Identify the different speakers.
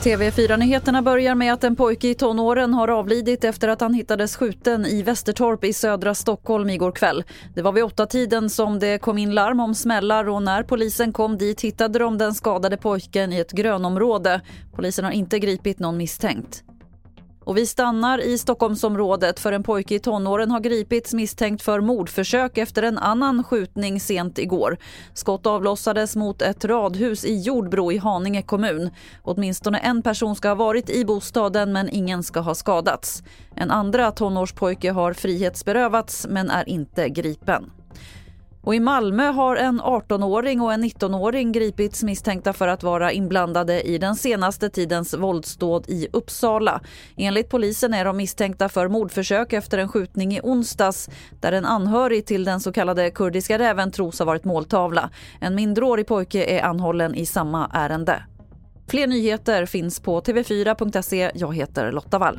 Speaker 1: TV4-nyheterna börjar med att en pojke i tonåren har avlidit efter att han hittades skjuten i Västertorp i södra Stockholm igår kväll. Det var vid åtta tiden som det kom in larm om smällar och när polisen kom dit hittade de den skadade pojken i ett grönområde. Polisen har inte gripit någon misstänkt. Och vi stannar i Stockholmsområdet för en pojke i tonåren har gripits misstänkt för mordförsök efter en annan skjutning sent igår. Skott avlossades mot ett radhus i Jordbro i Haninge kommun. Åtminstone en person ska ha varit i bostaden men ingen ska ha skadats. En andra tonårspojke har frihetsberövats men är inte gripen. Och I Malmö har en 18-åring och en 19-åring gripits misstänkta för att vara inblandade i den senaste tidens våldsdåd i Uppsala. Enligt polisen är de misstänkta för mordförsök efter en skjutning i onsdags där en anhörig till den så kallade kurdiska räven tros ha varit måltavla. En mindreårig pojke är anhållen i samma ärende. Fler nyheter finns på tv4.se. Jag heter Lotta Wall.